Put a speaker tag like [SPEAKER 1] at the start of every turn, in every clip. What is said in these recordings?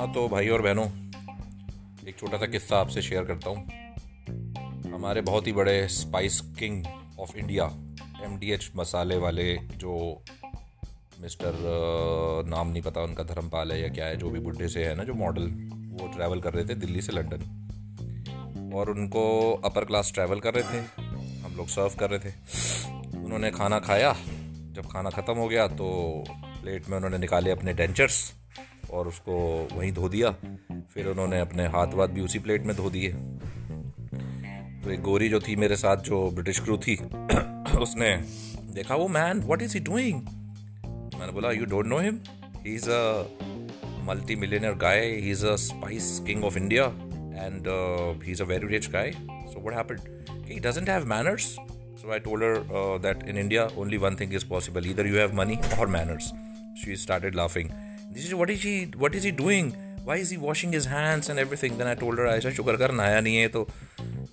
[SPEAKER 1] दोस्तों भाई और बहनों, एक छोटा सा किस्सा आपसे शेयर करता हूँ। हमारे बहुत ही बड़े spice king of India MDH मसाले वाले जो मिस्टर नाम नहीं पता उनका धर्मपाल है या क्या है, जो भी बुढ़े से है ना, जो मॉडल वो ट्रैवल कर रहे थे दिल्ली से लंदन और उनको अपर क्लास ट्रैवल कर रहे थे, हम लोग सर्व कर रहे थे। उन्होंने खाना खाया, जब खाना ख़त्म हो गया तो प्लेट में उन्होंने निकाले अपने डेंचर्स और उसको वहीं धो दिया। फिर उन्होंने अपने हाथ वाथ भी उसी प्लेट में धो दिए। तो एक गोरी जो थी मेरे साथ जो ब्रिटिश क्रू थी उसने देखा वो man what is he doing मैंने बोला you don't know him he is a multi millionaire guy he is a spice king of India and he is a very rich guy so what happened he doesn't have manners So I told her uh, that in India only one thing is possible: either you have money or manners. She started. This is what is he? What is he doing? Why is he washing his hands and everything? Then I told her, ऐसा शुक्र कर नहाया नहीं है तो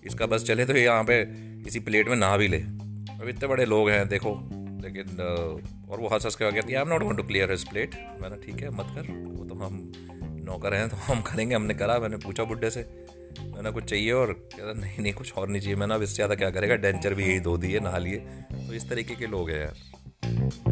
[SPEAKER 1] इसका बस चले तो यहाँ पे इसी प्लेट में नहा भी ले अब इतने बड़े लोग हैं देखो लेकिन और वो हंस हंस के है I am not going to clear his plate मैंने ठीक है मत कर वो तो हम नौकर हैं तो हम करेंगे हमने करा मैंने पूछा बुढ़े से मैंने कुछ चाहिए और कहता नहीं नहीं कुछ और नहीं चाहिए मैंने अब इससे ज़्यादा क्या करेगा डेंचर भी यही धो दिए नहा लिए तो इस तरीके के लोग हैं यार